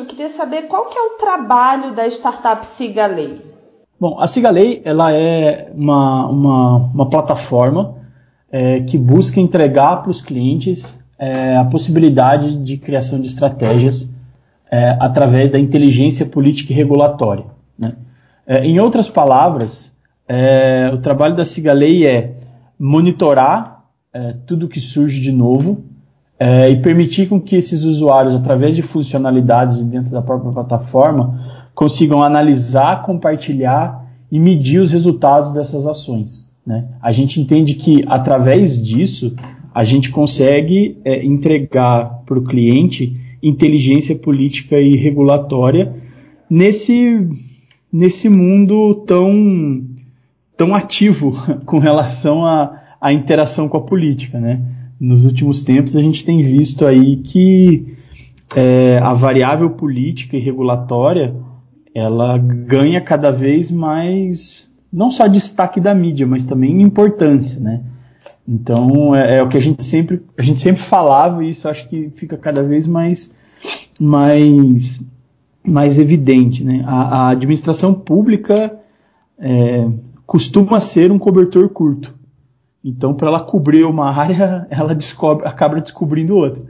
eu queria saber qual que é o trabalho da startup Sigalei. Bom, a Sigalei ela é uma, uma, uma plataforma é, que busca entregar para os clientes é, a possibilidade de criação de estratégias é, através da inteligência política e regulatória. Né? É, em outras palavras, é, o trabalho da Sigalei é monitorar é, tudo que surge de novo é, e permitir com que esses usuários, através de funcionalidades dentro da própria plataforma, consigam analisar, compartilhar e medir os resultados dessas ações. Né? A gente entende que através disso a gente consegue é, entregar para o cliente inteligência política e regulatória nesse, nesse mundo tão, tão ativo com relação à, interação com a política. Né? Nos últimos tempos a gente tem visto aí que é, a variável política e regulatória ela ganha cada vez mais não só destaque da mídia, mas também importância, né? Então é, é, o que a gente sempre a gente sempre falava e isso acho que fica cada vez mais mais mais evidente, né? A, a administração pública é, costuma ser um cobertor curto. Então, para ela cobrir uma área, ela descobre, acaba descobrindo outra.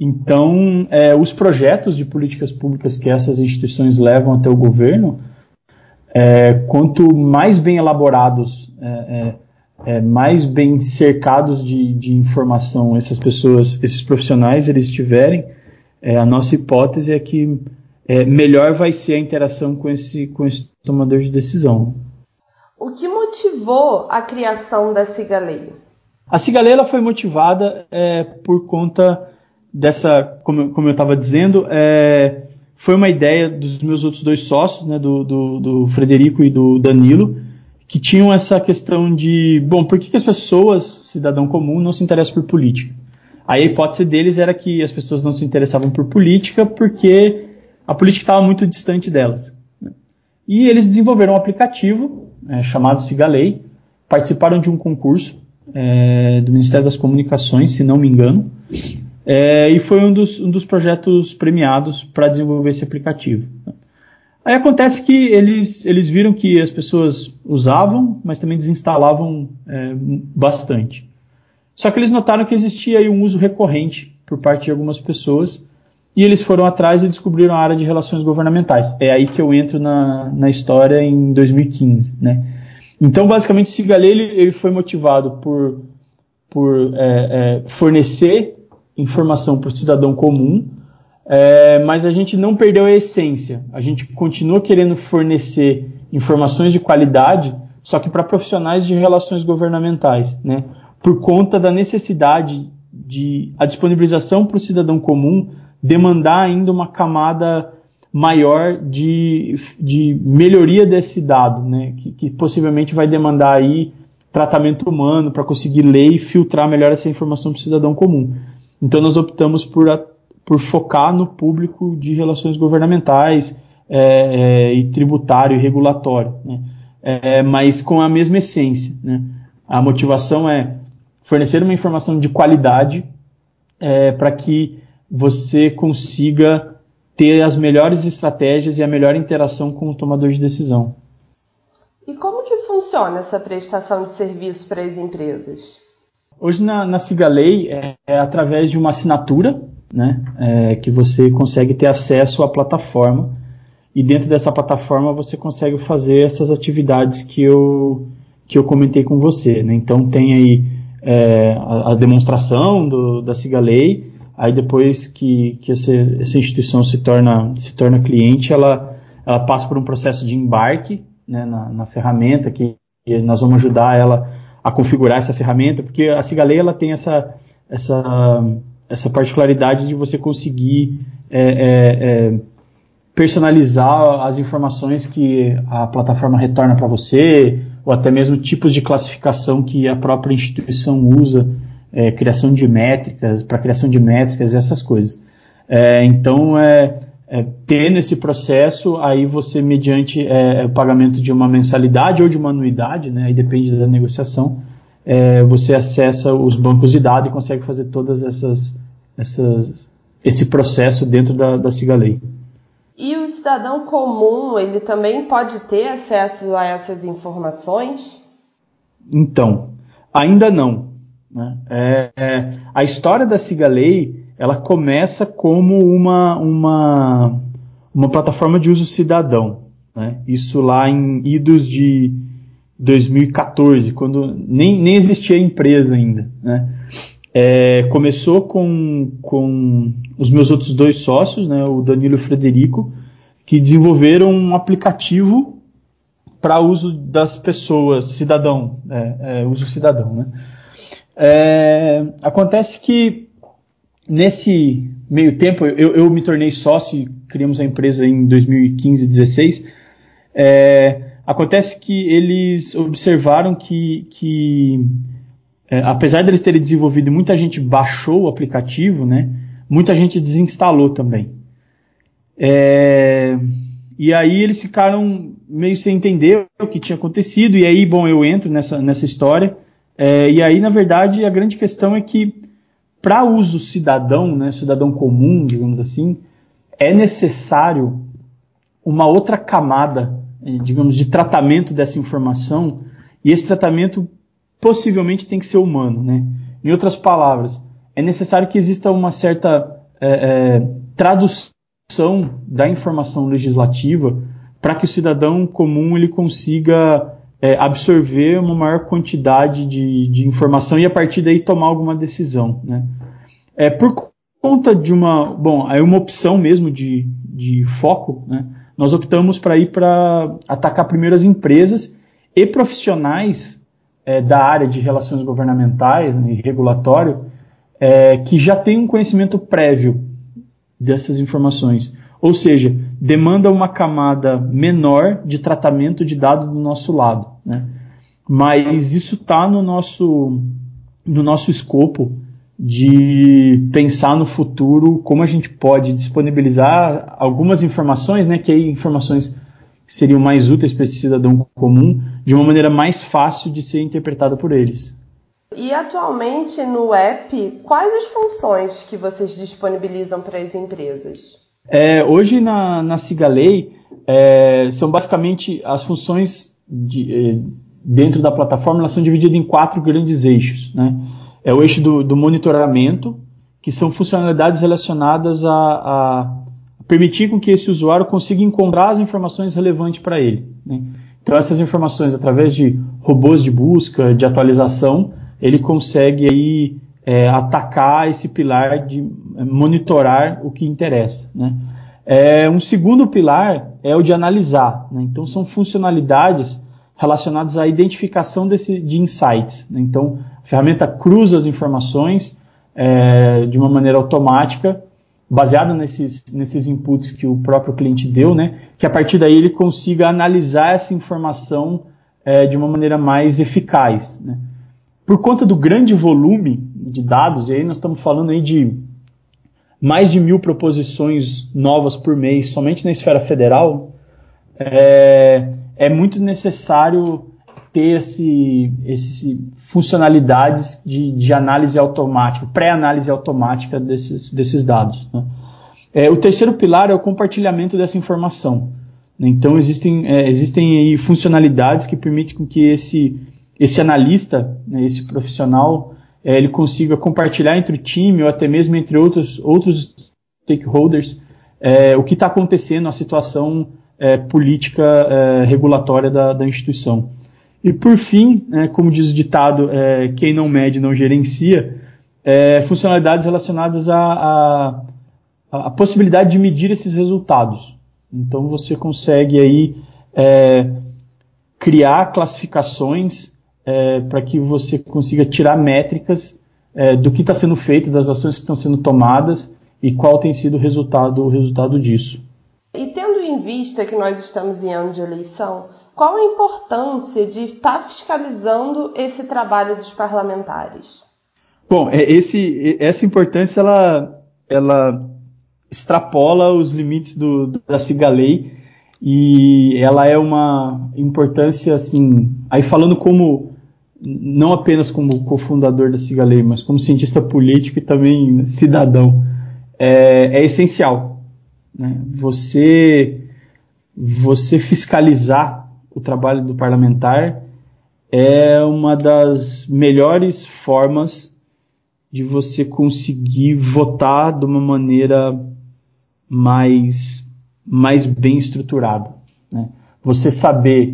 Então, é, os projetos de políticas públicas que essas instituições levam até o governo, é, quanto mais bem elaborados, é, é, é mais bem cercados de, de, informação essas pessoas, esses profissionais, eles tiverem, é, a nossa hipótese é que melhor vai ser a interação com esse, com esse tomador de decisão. O que motivou a criação da Cigaleia? A Cigaleia foi motivada por conta dessa, como, como eu estava dizendo, é, foi uma ideia dos meus outros dois sócios, né, do, do, do, Frederico e do Danilo, que tinham essa questão de, bom, por que, que as pessoas, cidadão comum, não se interessam por política? Aí a hipótese deles era que as pessoas não se interessavam por política porque a política estava muito distante delas. Né? E eles desenvolveram um aplicativo é, chamado Sigalei, participaram de um concurso é, do Ministério das Comunicações, se não me engano, é, e foi um dos, um dos projetos premiados para desenvolver esse aplicativo. Aí acontece que eles, eles viram que as pessoas usavam, mas também desinstalavam é, bastante. Só que eles notaram que existia um uso recorrente por parte de algumas pessoas e eles foram atrás e descobriram a área de relações governamentais. É aí que eu entro na, na história em 2015, né? Então, basicamente, o Cigalê ele, ele foi motivado por, por é, é, fornecer informação para o cidadão comum, é, mas a gente não perdeu a essência. A gente continua querendo fornecer informações de qualidade, só que para profissionais de relações governamentais, né? Por conta da necessidade de a disponibilização para o cidadão comum demandar ainda uma camada maior de, de melhoria desse dado, né? Que, que possivelmente vai demandar aí tratamento humano para conseguir ler e filtrar melhor essa informação para o cidadão comum. Então nós optamos por, a, por focar no público de relações governamentais é, é, e tributário e regulatório, né? é, mas com a mesma essência. Né? A motivação é fornecer uma informação de qualidade é, para que você consiga ter as melhores estratégias e a melhor interação com o tomador de decisão. E como que funciona essa prestação de serviço para as empresas? Hoje na, na Cigalei é, é, através de uma assinatura, né, é, que você consegue ter acesso à plataforma e dentro dessa plataforma você consegue fazer essas atividades que eu, que eu comentei com você. Né? Então tem aí é, a, a, demonstração do, da Cigalei, aí depois que, que essa, essa instituição se torna, se torna cliente, ela, ela passa por um processo de embarque né, na, na ferramenta que nós vamos ajudar ela a configurar essa ferramenta, porque a Cigaleia ela tem essa, essa, essa particularidade de você conseguir é, é, é, personalizar as informações que a plataforma retorna para você, ou até mesmo tipos de classificação que a própria instituição usa, é, criação de métricas, para criação de métricas, essas coisas. É, então, é, é, tendo esse processo, aí você, mediante é, o pagamento de uma mensalidade ou de uma anuidade, né, aí depende da negociação, é, você acessa os bancos de dados e consegue fazer todas essas, essas esse processo dentro da, da Cigalei. E o cidadão comum, ele também pode ter acesso a essas informações? Então, ainda não. Né? É, é, a história da Cigalei, ela começa como uma, uma, uma plataforma de uso cidadão. Né? Isso lá em idos de 2014, quando nem, nem existia empresa ainda. Né? É, começou com, com os meus outros dois sócios, né, o Danilo e o Frederico, que desenvolveram um aplicativo para uso das pessoas, cidadão, é, é, uso cidadão. Né? É, acontece que nesse meio tempo eu, eu, me tornei sócio e criamos a empresa em 2015 16 é, acontece que eles observaram que, que é, apesar deles terem desenvolvido muita gente baixou o aplicativo, né, muita gente desinstalou também. É, e aí eles ficaram meio sem entender o que tinha acontecido, e aí, bom, eu entro nessa, nessa história, é, e aí, na verdade, a grande questão é que, para uso cidadão, né, cidadão comum, digamos assim, é necessário uma outra camada, é, digamos, de tratamento dessa informação, e esse tratamento possivelmente tem que ser humano. Né? Em outras palavras, é necessário que exista uma certa é, é, tradução da informação legislativa para que o cidadão comum ele consiga é, absorver uma maior quantidade de, de, informação e a partir daí tomar alguma decisão. Né? É, por conta de uma, bom, aí uma opção mesmo de, de foco, né? nós optamos para ir para atacar primeiro as empresas e profissionais é, da área de relações governamentais né, e regulatório é, que já tem um conhecimento prévio dessas informações. Ou seja, demanda uma camada menor de tratamento de dado do nosso lado. Né? Mas isso está no nosso, no nosso escopo de pensar no futuro como a gente pode disponibilizar algumas informações, né, que aí informações seriam mais úteis para esse cidadão comum, de uma maneira mais fácil de ser interpretada por eles. E atualmente no app, quais as funções que vocês disponibilizam para as empresas? É, hoje na, na Cigalei é, são basicamente as funções de, é, dentro da plataforma, elas são divididas em quatro grandes eixos. Né? É o eixo do, do monitoramento, que são funcionalidades relacionadas a, a, permitir com que esse usuário consiga encontrar as informações relevantes para ele. Né? Então essas informações, através de robôs de busca, de atualização, ele consegue aí é, atacar esse pilar de monitorar o que interessa. Né? É, um segundo pilar é o de analisar. Né? Então são funcionalidades relacionadas à identificação desse, de insights. Né? Então a ferramenta cruza as informações é, de uma maneira automática, baseada nesses, nesses inputs que o próprio cliente deu, né? que a partir daí ele consiga analisar essa informação é, de uma maneira mais eficaz. Né? por conta do grande volume de dados, e aí nós estamos falando aí de mais de mil proposições novas por mês somente na esfera federal, é, é muito necessário ter esse, esse funcionalidades de, de análise automática, pré-análise automática desses, desses dados. Né? É, o terceiro pilar é o compartilhamento dessa informação. Então existem, é, existem aí funcionalidades que permitem que esse esse analista, né, esse profissional, é, ele consiga compartilhar entre o time ou até mesmo entre outros, outros stakeholders é, o que está acontecendo, a situação é, política é, regulatória da, da, instituição. E por fim, né, como diz o ditado, é, quem não mede não gerencia, é, funcionalidades relacionadas à, à, possibilidade de medir esses resultados. Então você consegue aí criar classificações é, para que você consiga tirar métricas é, do que está sendo feito, das ações que estão sendo tomadas e qual tem sido o resultado, o resultado disso. E tendo em vista que nós estamos em ano de eleição, qual a importância de estar tá fiscalizando esse trabalho dos parlamentares? Bom, é, esse, essa importância ela, ela extrapola os limites do, da Cigalei e ela é uma importância assim, aí falando como não apenas como cofundador da Cigalei, mas como cientista político e também cidadão, é, é essencial. né, você, você fiscalizar o trabalho do parlamentar é uma das melhores formas de você conseguir votar de uma maneira mais, mais bem estruturada. Né? Você saber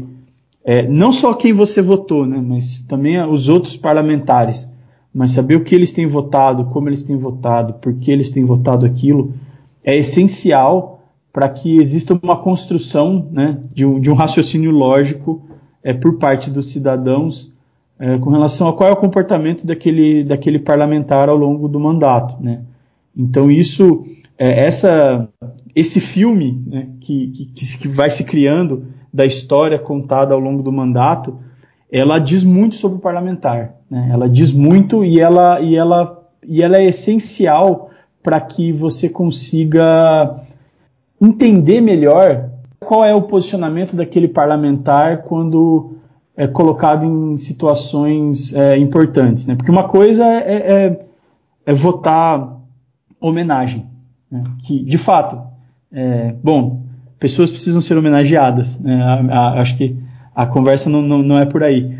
é, não só quem você votou, né, mas também os outros parlamentares, mas saber o que eles têm votado, como eles têm votado, por que eles têm votado aquilo, é essencial para que exista uma construção né, de, um, de um raciocínio lógico é, por parte dos cidadãos é, com relação a qual é o comportamento daquele, daquele parlamentar ao longo do mandato. Né. Então isso, é, essa, esse filme né, que, que, que vai se criando da história contada ao longo do mandato, ela diz muito sobre o parlamentar. Né? Ela diz muito e ela, e ela, e ela é essencial para que você consiga entender melhor qual é o posicionamento daquele parlamentar quando é colocado em situações é, importantes. Né? Porque uma coisa é, é, é votar homenagem, né? que de fato, é, bom, pessoas precisam ser homenageadas. Né? A, a, acho que a conversa não, não, não, é por aí.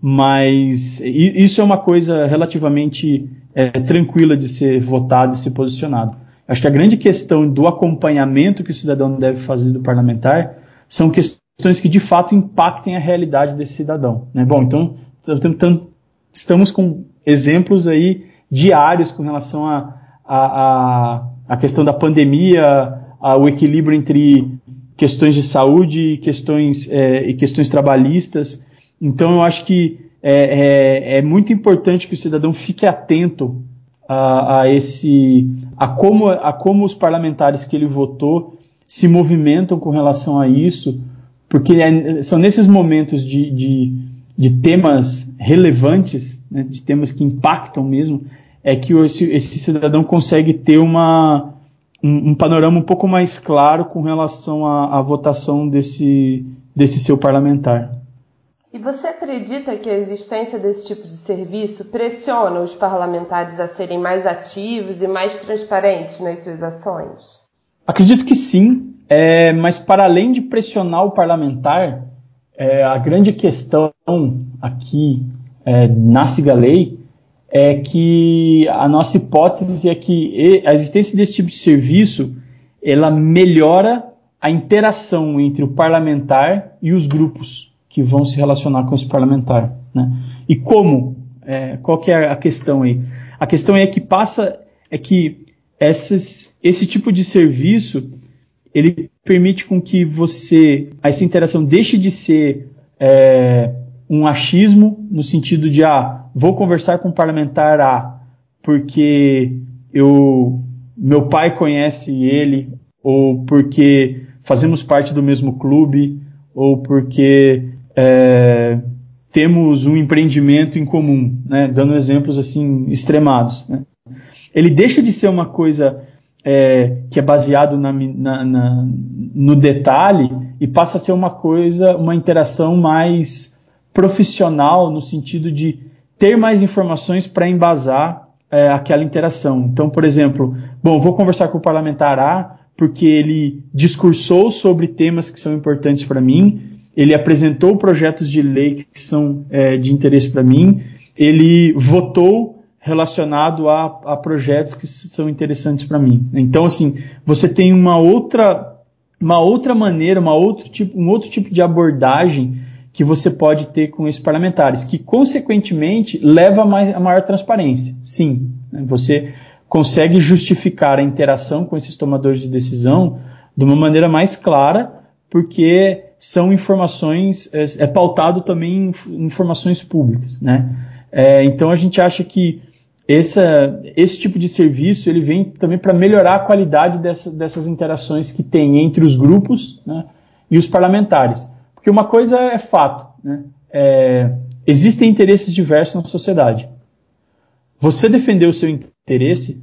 Mas isso é uma coisa relativamente é, tranquila de ser votado e ser posicionado. Acho que a grande questão do acompanhamento que o cidadão deve fazer do parlamentar são questões que de fato impactem a realidade desse cidadão. Né? Bom, então, estamos com exemplos aí diários com relação a, a, a, a questão da pandemia, o equilíbrio entre questões de saúde e questões, é, e questões trabalhistas. Então, eu acho que é, é, é muito importante que o cidadão fique atento a, a, esse, a como, a como os parlamentares que ele votou se movimentam com relação a isso, porque é, são nesses momentos de, de, de temas relevantes, né, de temas que impactam mesmo, é que esse, esse cidadão consegue ter uma, um, um, panorama um pouco mais claro com relação à, à votação desse, desse seu parlamentar. E você acredita que a existência desse tipo de serviço pressiona os parlamentares a serem mais ativos e mais transparentes nas suas ações? Acredito que sim, é, mas para além de pressionar o parlamentar, é, a grande questão aqui é, na Cigalei é que a nossa hipótese é que a existência desse tipo de serviço ela melhora a interação entre o parlamentar e os grupos que vão se relacionar com esse parlamentar. Né? E como? É, qual que é a questão aí? A questão é que passa é que esses, esse tipo de serviço ele permite com que você essa interação deixe de ser é, um achismo no sentido de ah vou conversar com o parlamentar A porque eu meu pai conhece ele ou porque fazemos parte do mesmo clube ou porque é, temos um empreendimento em comum, né, dando exemplos assim extremados. Né. Ele deixa de ser uma coisa é, que é baseado na, na, na, no detalhe e passa a ser uma coisa, uma interação mais profissional no sentido de ter mais informações para embasar é, aquela interação. Então, por exemplo, bom, vou conversar com o parlamentar A porque ele discursou sobre temas que são importantes para mim ele apresentou projetos de lei que são é, de interesse para mim, ele votou relacionado a, a, projetos que são interessantes para mim. Então, assim, você tem uma outra, uma outra maneira, uma outro tipo, um outro tipo de abordagem que você pode ter com esses parlamentares, que consequentemente leva a, mais, a maior transparência. Sim, né? você consegue justificar a interação com esses tomadores de decisão de uma maneira mais clara, porque são informações, é, é pautado também em informações públicas, né? É, então a gente acha que essa, esse tipo de serviço ele vem também para melhorar a qualidade dessa, dessas interações que tem entre os grupos né, e os parlamentares. Porque uma coisa é fato, né? É, existem interesses diversos na sociedade. Você defender o seu interesse,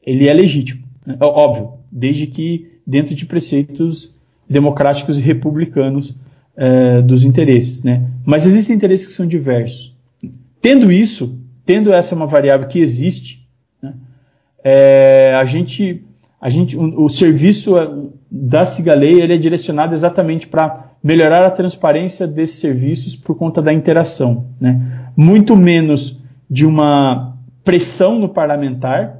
ele é legítimo, né? óbvio, desde que dentro de preceitos democráticos e republicanos é, dos interesses. Né? Mas existem interesses que são diversos. Tendo isso, tendo essa uma variável que existe, né, é, a, gente, a gente, o, o serviço é, da Cigalei ele é direcionado exatamente para melhorar a transparência desses serviços por conta da interação, né? Muito menos de uma pressão no parlamentar,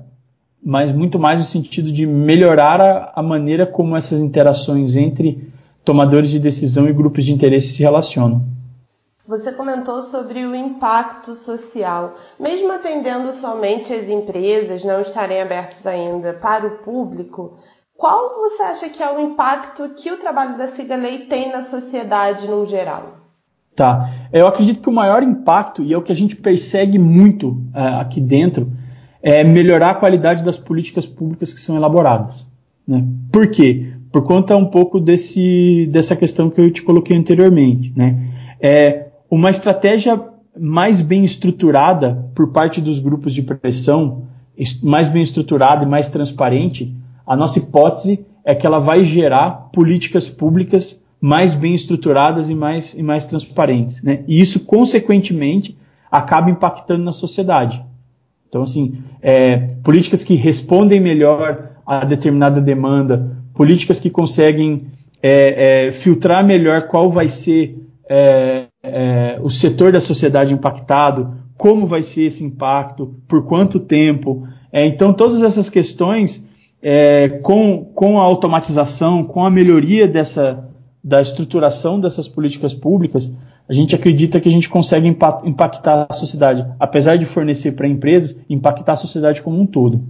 mas muito mais no sentido de melhorar a, a maneira como essas interações entre tomadores de decisão e grupos de interesse se relacionam. Você comentou sobre o impacto social. Mesmo atendendo somente as empresas, não estarem abertos ainda para o público, qual você acha que é o impacto que o trabalho da Cigalei tem na sociedade no geral? Tá. Eu acredito que o maior impacto, e é o que a gente persegue muito uh, aqui dentro, é melhorar a qualidade das políticas públicas que são elaboradas. Né? Por quê? Por conta um pouco desse, dessa questão que eu te coloquei anteriormente. Né? É, uma estratégia mais bem estruturada por parte dos grupos de pressão, mais bem estruturada e mais transparente, a nossa hipótese é que ela vai gerar políticas públicas mais bem estruturadas e mais, e mais transparentes. Né? E isso, consequentemente, acaba impactando na sociedade. Então, assim, é, políticas que respondem melhor a determinada demanda, políticas que conseguem é, é, filtrar melhor qual vai ser é, é, o setor da sociedade impactado, como vai ser esse impacto, por quanto tempo. É, então, todas essas questões, é, com, com a automatização, com a melhoria dessa, da estruturação dessas políticas públicas, a gente acredita que a gente consegue impactar a sociedade, apesar de fornecer para empresas, impactar a sociedade como um todo.